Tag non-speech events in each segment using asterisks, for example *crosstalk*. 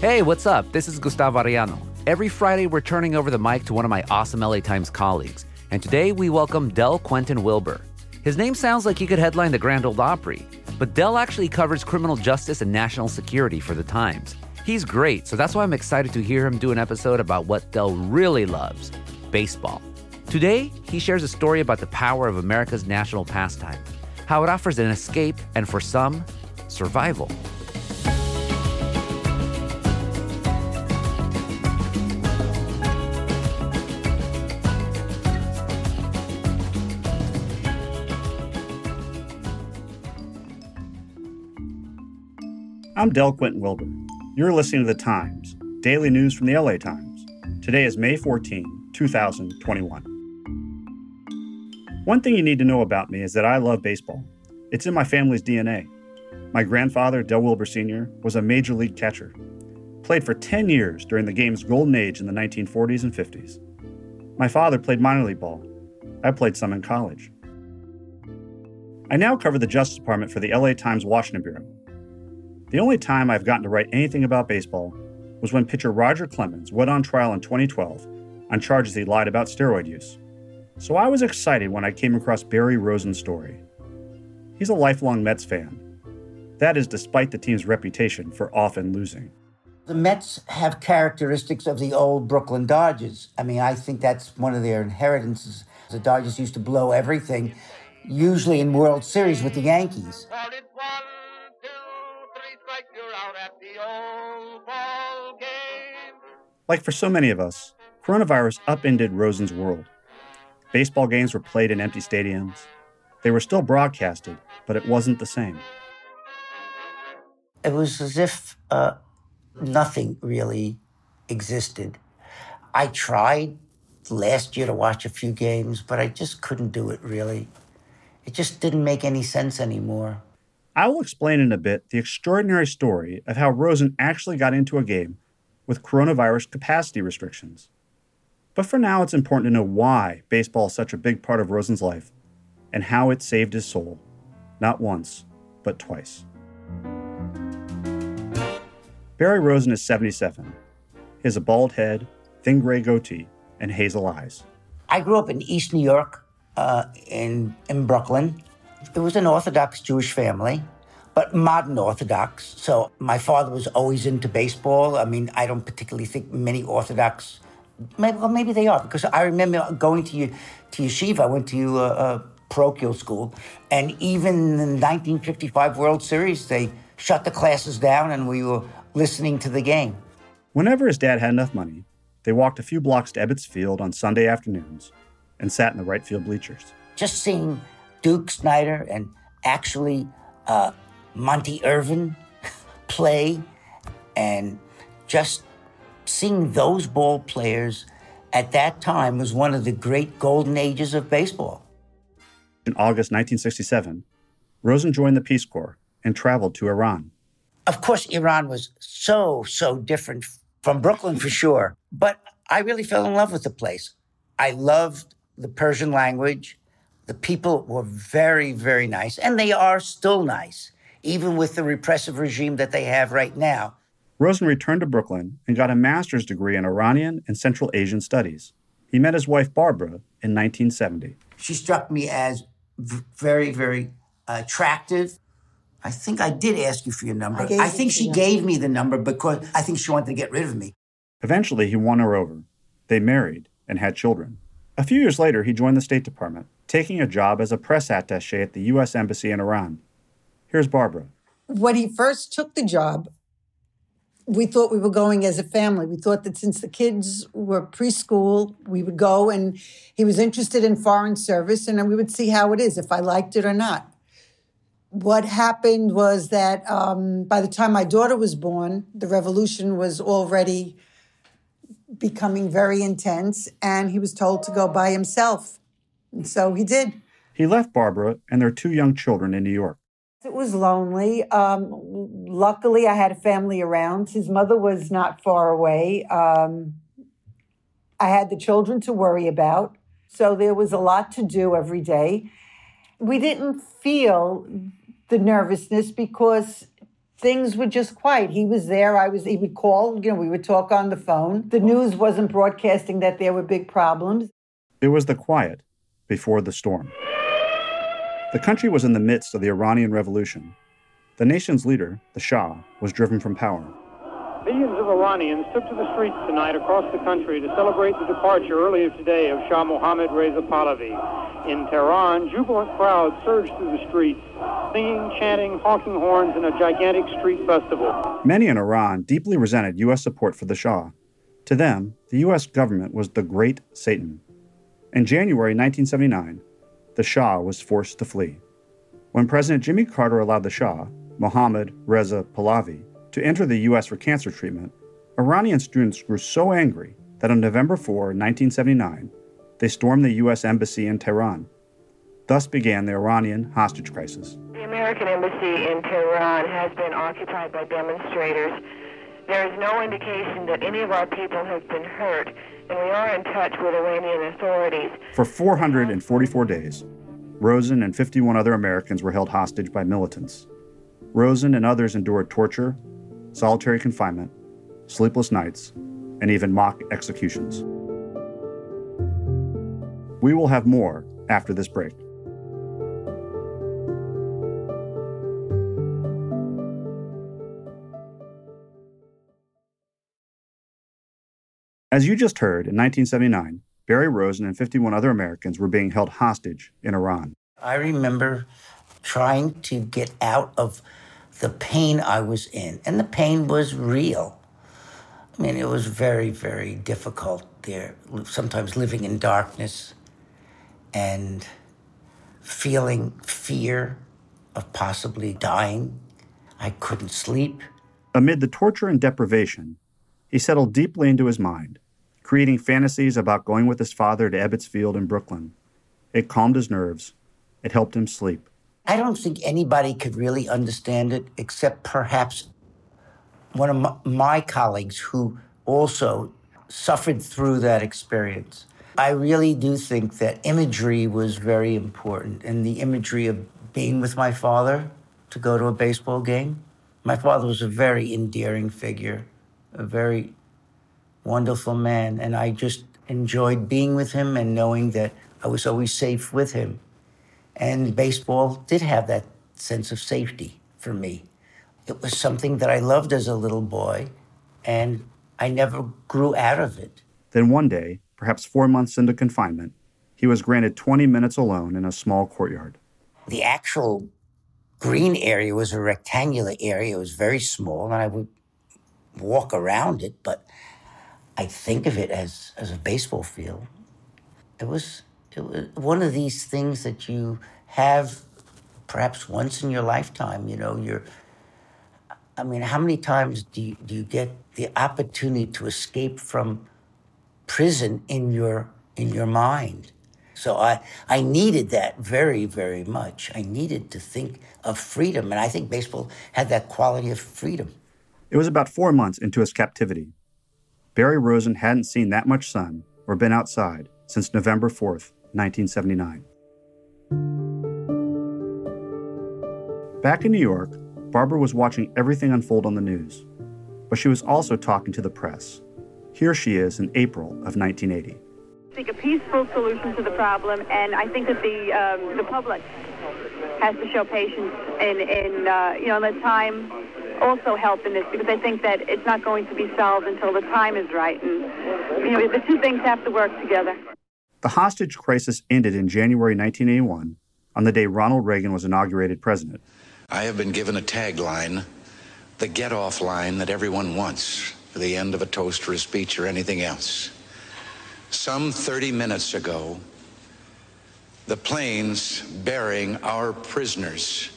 Hey, what's up? This is Gustavo Arellano. Every Friday, we're turning over the mic to one of my awesome LA Times colleagues. And today, we welcome Del Quentin Wilber. His name sounds like he could headline the Grand Ole Opry, but Del actually covers criminal justice and national security for the Times. He's great, so that's why I'm excited to hear him do an episode about what Del really loves baseball. Today, he shares a story about the power of America's national pastime, how it offers an escape and, for some, survival. I'm Del Quentin Wilber. You're listening to The Times, daily news from the LA Times. Today is May 14, 2021. One thing you need to know about me is that I love baseball. It's in my family's DNA. My grandfather, Del Wilber Sr., was a major league catcher. Played for 10 years during the game's golden age in the 1940s and 50s. My father played minor league ball. I played some in college. I now cover the Justice Department for the LA Times Washington Bureau, the only time I've gotten to write anything about baseball was when pitcher Roger Clemens went on trial in 2012 on charges he lied about steroid use. So I was excited when I came across Barry Rosen's story. He's a lifelong Mets fan. That is despite the team's reputation for often losing. The Mets have characteristics of the old Brooklyn Dodgers. I mean, I think that's one of their inheritances. The Dodgers used to blow everything, usually in World Series with the Yankees. Like for so many of us, coronavirus upended Rosen's world. Baseball games were played in empty stadiums. They were still broadcasted, but it wasn't the same. It was as if uh, nothing really existed. I tried last year to watch a few games, but I just couldn't do it really. It just didn't make any sense anymore. I will explain in a bit the extraordinary story of how Rosen actually got into a game with coronavirus capacity restrictions. But for now, it's important to know why baseball is such a big part of Rosen's life and how it saved his soul, not once, but twice. Barry Rosen is 77. He has a bald head, thin gray goatee, and hazel eyes. I grew up in East New York, uh, in, in Brooklyn. It was an Orthodox Jewish family but modern Orthodox. So my father was always into baseball. I mean, I don't particularly think many Orthodox, maybe, well, maybe they are, because I remember going to, to yeshiva, I went to uh, uh, parochial school, and even in the 1955 World Series, they shut the classes down and we were listening to the game. Whenever his dad had enough money, they walked a few blocks to Ebbets Field on Sunday afternoons and sat in the right field bleachers. Just seeing Duke Snider and actually uh, Monte Irvin play and just seeing those ball players at that time was one of the great golden ages of baseball. In August 1967, Rosen joined the Peace Corps and traveled to Iran. Of course, Iran was so, so different from Brooklyn for sure, but I really fell in love with the place. I loved the Persian language. The people were very, very nice, and they are still nice even with the repressive regime that they have right now. Rosen returned to Brooklyn and got a master's degree in Iranian and Central Asian studies. He met his wife, Barbara, in 1970. She struck me as v- very, very uh, attractive. I think I did ask you for your number. I, I think she gave me the number because I think she wanted to get rid of me. Eventually, he won her over. They married and had children. A few years later, he joined the State Department, taking a job as a press attache at the U.S. Embassy in Iran. Here's Barbara. When he first took the job, we thought we were going as a family. We thought that since the kids were preschool, we would go and he was interested in foreign service and we would see how it is, if I liked it or not. What happened was that um, by the time my daughter was born, the revolution was already becoming very intense and he was told to go by himself. And so he did. He left Barbara and their two young children in New York. It was lonely. Um, luckily, I had a family around. His mother was not far away. Um, I had the children to worry about. So there was a lot to do every day. We didn't feel the nervousness because things were just quiet. He was there. I was, he would call, you know, we would talk on the phone. The news wasn't broadcasting that there were big problems. It was the quiet before the storm. The country was in the midst of the Iranian Revolution. The nation's leader, the Shah, was driven from power. Millions of Iranians took to the streets tonight across the country to celebrate the departure earlier today of Shah Mohammad Reza Pahlavi. In Tehran, jubilant crowds surged through the streets, singing, chanting, honking horns in a gigantic street festival. Many in Iran deeply resented U.S. support for the Shah. To them, the U.S. government was the great Satan. In January 1979, the Shah was forced to flee. When President Jimmy Carter allowed the Shah, Mohammad Reza Pahlavi, to enter the U.S. for cancer treatment, Iranian students grew so angry that on November 4, 1979, they stormed the U.S. Embassy in Tehran. Thus began the Iranian hostage crisis. The American Embassy in Tehran has been occupied by demonstrators. There is no indication that any of our people have been hurt, and we are in touch with Iranian authorities. For 444 days, Rosen and 51 other Americans were held hostage by militants. Rosen and others endured torture, solitary confinement, sleepless nights, and even mock executions. We will have more after this break. As you just heard, in 1979, Barry Rosen and 51 other Americans were being held hostage in Iran. I remember trying to get out of the pain I was in, and the pain was real. I mean, it was very, very difficult there, sometimes living in darkness and feeling fear of possibly dying. I couldn't sleep. Amid the torture and deprivation, he settled deeply into his mind, creating fantasies about going with his father to Ebbets Field in Brooklyn. It calmed his nerves, it helped him sleep. I don't think anybody could really understand it except perhaps one of my, colleagues who also suffered through that experience. I really do think that imagery was very important, and the imagery of being with my father to go to a baseball game. My father was a very endearing figure, a very wonderful man, and I just enjoyed being with him and knowing that I was always safe with him. And baseball did have that sense of safety for me. It was something that I loved as a little boy, and I never grew out of it. Then one day, perhaps four months into confinement, he was granted 20 minutes alone in a small courtyard. The actual green area was a rectangular area. It was very small, and I would walk around it, but I think of it as, as a baseball field. It was it was one of these things that you have perhaps once in your lifetime. You know, you're. I mean, how many times do you, do you get the opportunity to escape from prison in your in your mind? So I I needed that very very much. I needed to think of freedom, and I think baseball had that quality of freedom. It was about four months into his captivity. Barry Rosen hadn't seen that much sun or been outside since November 4th, 1979. Back in New York, Barbara was watching everything unfold on the news, but she was also talking to the press. Here she is in April of 1980. Seek a peaceful solution to the problem, and I think that the um, the public has to show patience and, and uh, you know let time also help in this because I think that it's not going to be solved until the time is right, and you know the two things have to work together. The hostage crisis ended in January 1981 on the day Ronald Reagan was inaugurated president. I have been given a tagline, the get off line that everyone wants for the end of a toast or a speech or anything else. Some 30 minutes ago, the planes bearing our prisoners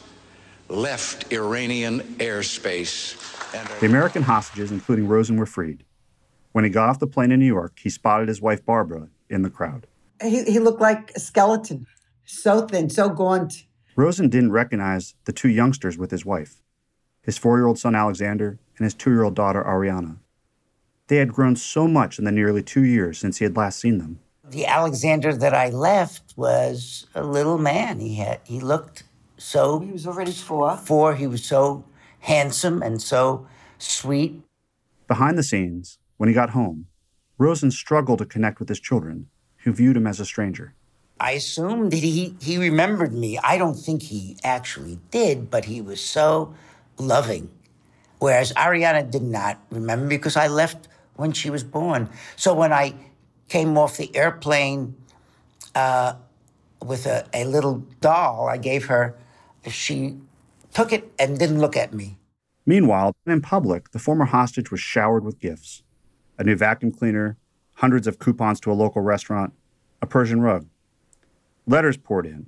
left Iranian airspace. the American hostages, including Rosen, were freed. When he got off the plane in New York, he spotted his wife Barbara in the crowd. He, he looked like a skeleton, so thin, so gaunt. Rosen didn't recognize the two youngsters with his wife, his four year old son Alexander and his two year old daughter Ariana. They had grown so much in the nearly two years since he had last seen them. The Alexander that I left was a little man. He had he looked so He was already four. four. He was so handsome and so sweet. Behind the scenes, when he got home, Rosen struggled to connect with his children, who viewed him as a stranger. I assumed that he, he remembered me. I don't think he actually did, but he was so loving. Whereas Ariana did not remember me because I left when she was born. So when I came off the airplane uh, with a, a little doll I gave her, she took it and didn't look at me. Meanwhile, in public, the former hostage was showered with gifts a new vacuum cleaner, hundreds of coupons to a local restaurant, a Persian rug. Letters poured in.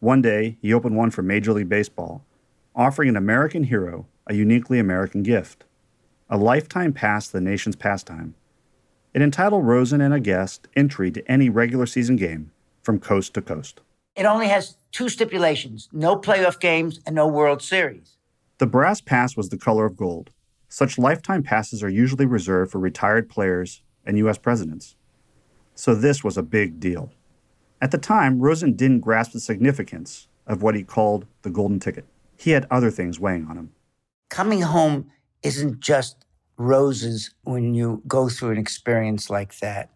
One day, he opened one for Major League Baseball, offering an American hero a uniquely American gift a lifetime pass to the nation's pastime. It entitled Rosen and a guest entry to any regular season game from coast to coast. It only has two stipulations no playoff games and no World Series. The brass pass was the color of gold. Such lifetime passes are usually reserved for retired players and U.S. presidents. So this was a big deal. At the time, Rosen didn't grasp the significance of what he called the golden ticket. He had other things weighing on him. Coming home isn't just roses when you go through an experience like that.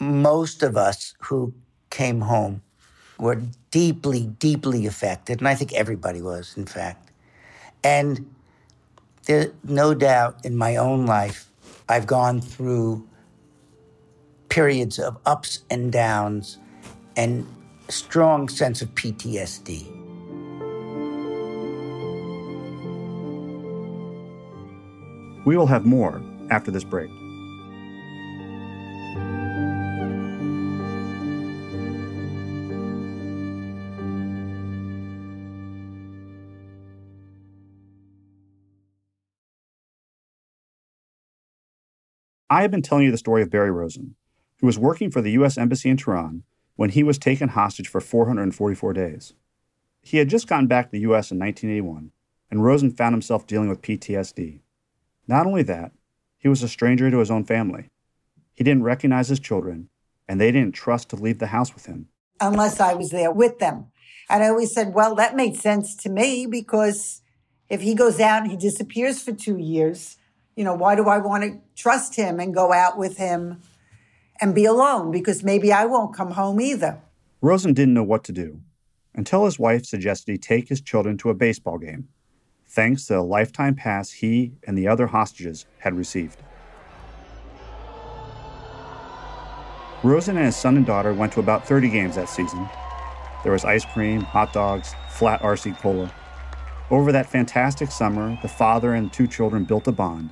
Most of us who came home were deeply, deeply affected, and I think everybody was, in fact. And there's no doubt in my own life, I've gone through periods of ups and downs and a strong sense of PTSD. We will have more after this break. I have been telling you the story of Barry Rosen, who was working for the U.S. Embassy in Tehran when he was taken hostage for 444 days. He had just gotten back to the U.S. in 1981, and Rosen found himself dealing with PTSD. Not only that, he was a stranger to his own family. He didn't recognize his children, and they didn't trust to leave the house with him. Unless I was there with them. And I always said, well, that made sense to me because if he goes out and he disappears for two years, you know, why do I want to trust him and go out with him and be alone? Because maybe I won't come home either. Rosen didn't know what to do until his wife suggested he take his children to a baseball game, thanks to the lifetime pass he and the other hostages had received. Rosen and his son and daughter went to about 30 games that season. There was ice cream, hot dogs, flat RC cola. Over that fantastic summer, the father and two children built a bond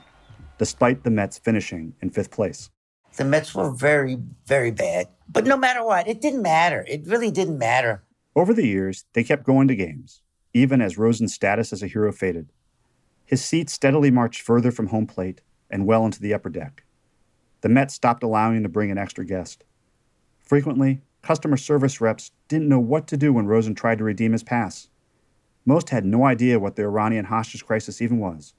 despite the Mets finishing in fifth place. The Mets were very, very bad. But no matter what, it didn't matter. It really didn't matter. Over the years, they kept going to games, even as Rosen's status as a hero faded. His seat steadily marched further from home plate and well into the upper deck. The Mets stopped allowing him to bring an extra guest. Frequently, customer service reps didn't know what to do when Rosen tried to redeem his pass. Most had no idea what the Iranian hostage crisis even was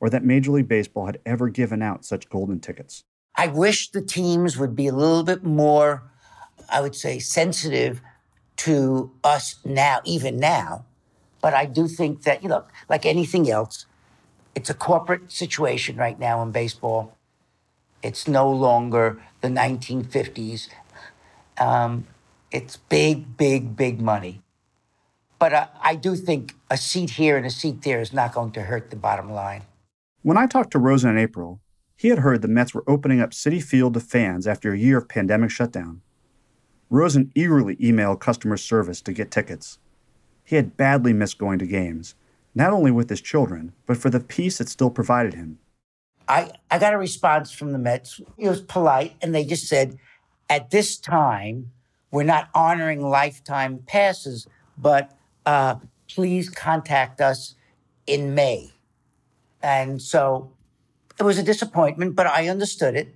or that Major League Baseball had ever given out such golden tickets. I wish the teams would be a little bit more, I would say, sensitive to us now, even now. But I do think that, you know, like anything else, it's a corporate situation right now in baseball. It's no longer the 1950s. Um, it's big, big, big money. But I do think a seat here and a seat there is not going to hurt the bottom line. When I talked to Rosen in April, he had heard the Mets were opening up Citi Field to fans after a year of pandemic shutdown. Rosen eagerly emailed customer service to get tickets. He had badly missed going to games, not only with his children, but for the peace it still provided him. I, I got a response from the Mets. It was polite, and they just said, at this time, we're not honoring lifetime passes, but uh, please contact us in May. And so it was a disappointment, but I understood it.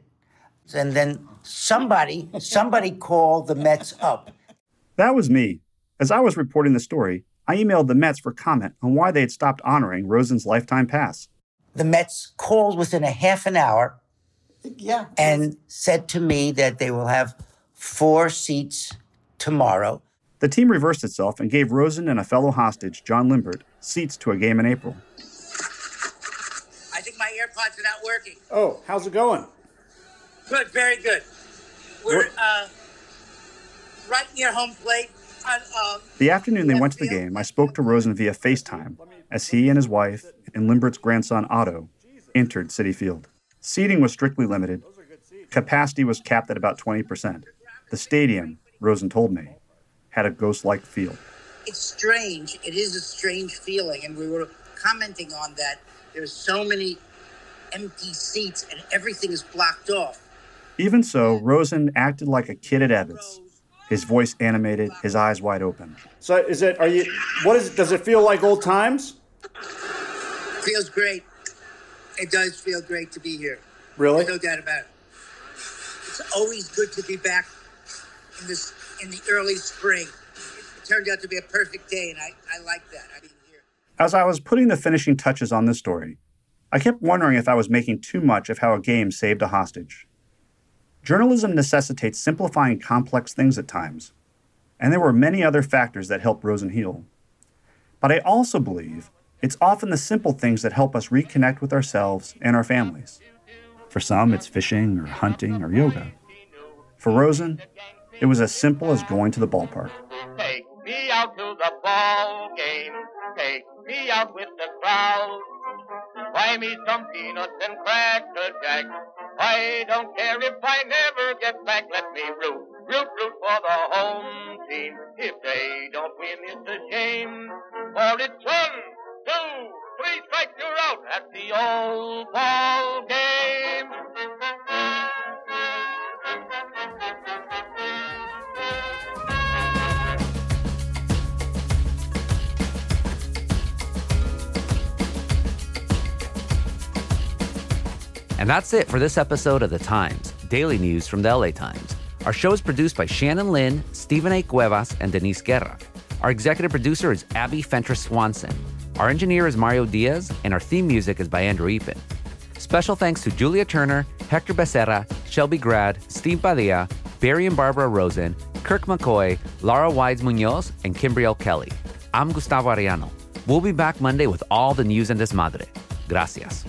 And then somebody, somebody *laughs* called the Mets up. That was me. As I was reporting the story, I emailed the Mets for comment on why they had stopped honoring Rosen's lifetime pass. The Mets called within a half an hour. Yeah. And said to me that they will have four seats tomorrow. The team reversed itself and gave Rosen and a fellow hostage, John Limbert, seats to a game in April. AirPods are not working. Oh, how's it going? Good, very good. We're uh, right near home plate. On, um, The afternoon they went to the game, I spoke to Rosen via FaceTime as he and his wife and Limbert's grandson Otto entered Citi Field. Seating was strictly limited. Capacity was capped at about 20%. The stadium, Rosen told me, had a ghost like feel. it's strange. It is a strange feeling, and we were commenting on that. There's so many empty seats, and everything is blocked off. Even so, Rosen acted like a kid at Evans, his voice animated, his eyes wide open. So is it? Are you? What is? Does it feel like old times? Feels great. It does feel great to be here. Really? No doubt about it. It's always good to be back in this in the early spring. It turned out to be a perfect day, and I, I like that. I mean, here. As I was putting the finishing touches on this story, I kept wondering if I was making too much of how a game saved a hostage. Journalism necessitates simplifying complex things at times, and there were many other factors that helped Rosen heal. But I also believe it's often the simple things that help us reconnect with ourselves and our families. For some, it's fishing or hunting or yoga. For Rosen, it was as simple as going to the ballpark. Take me out to the ball game. Take me out with the crowd. Buy me some peanuts and cracker jack. I don't care if I never get back. Let me root, root, root for the home team. If they don't win, it's a shame. For it's one, two, three strikes, you're out at the old And that's it for this episode of The Times, daily news from the LA Times. Our show is produced by Shannon Lin, Stephen A. Cuevas, and Denise Guerra. Our executive producer is Abby Fentress Swanson. Our engineer is Mario Diaz, and our theme music is by Andrew Eapen. Special thanks to Julia Turner, Hector Becerra, Shelby Grad, Steve Padilla, Barry and Barbara Rosen, Kirk McCoy, Laura Wides Munoz, and Kimbriell Kelly. I'm Gustavo Arellano. We'll be back Monday with all the news and desmadre. Gracias.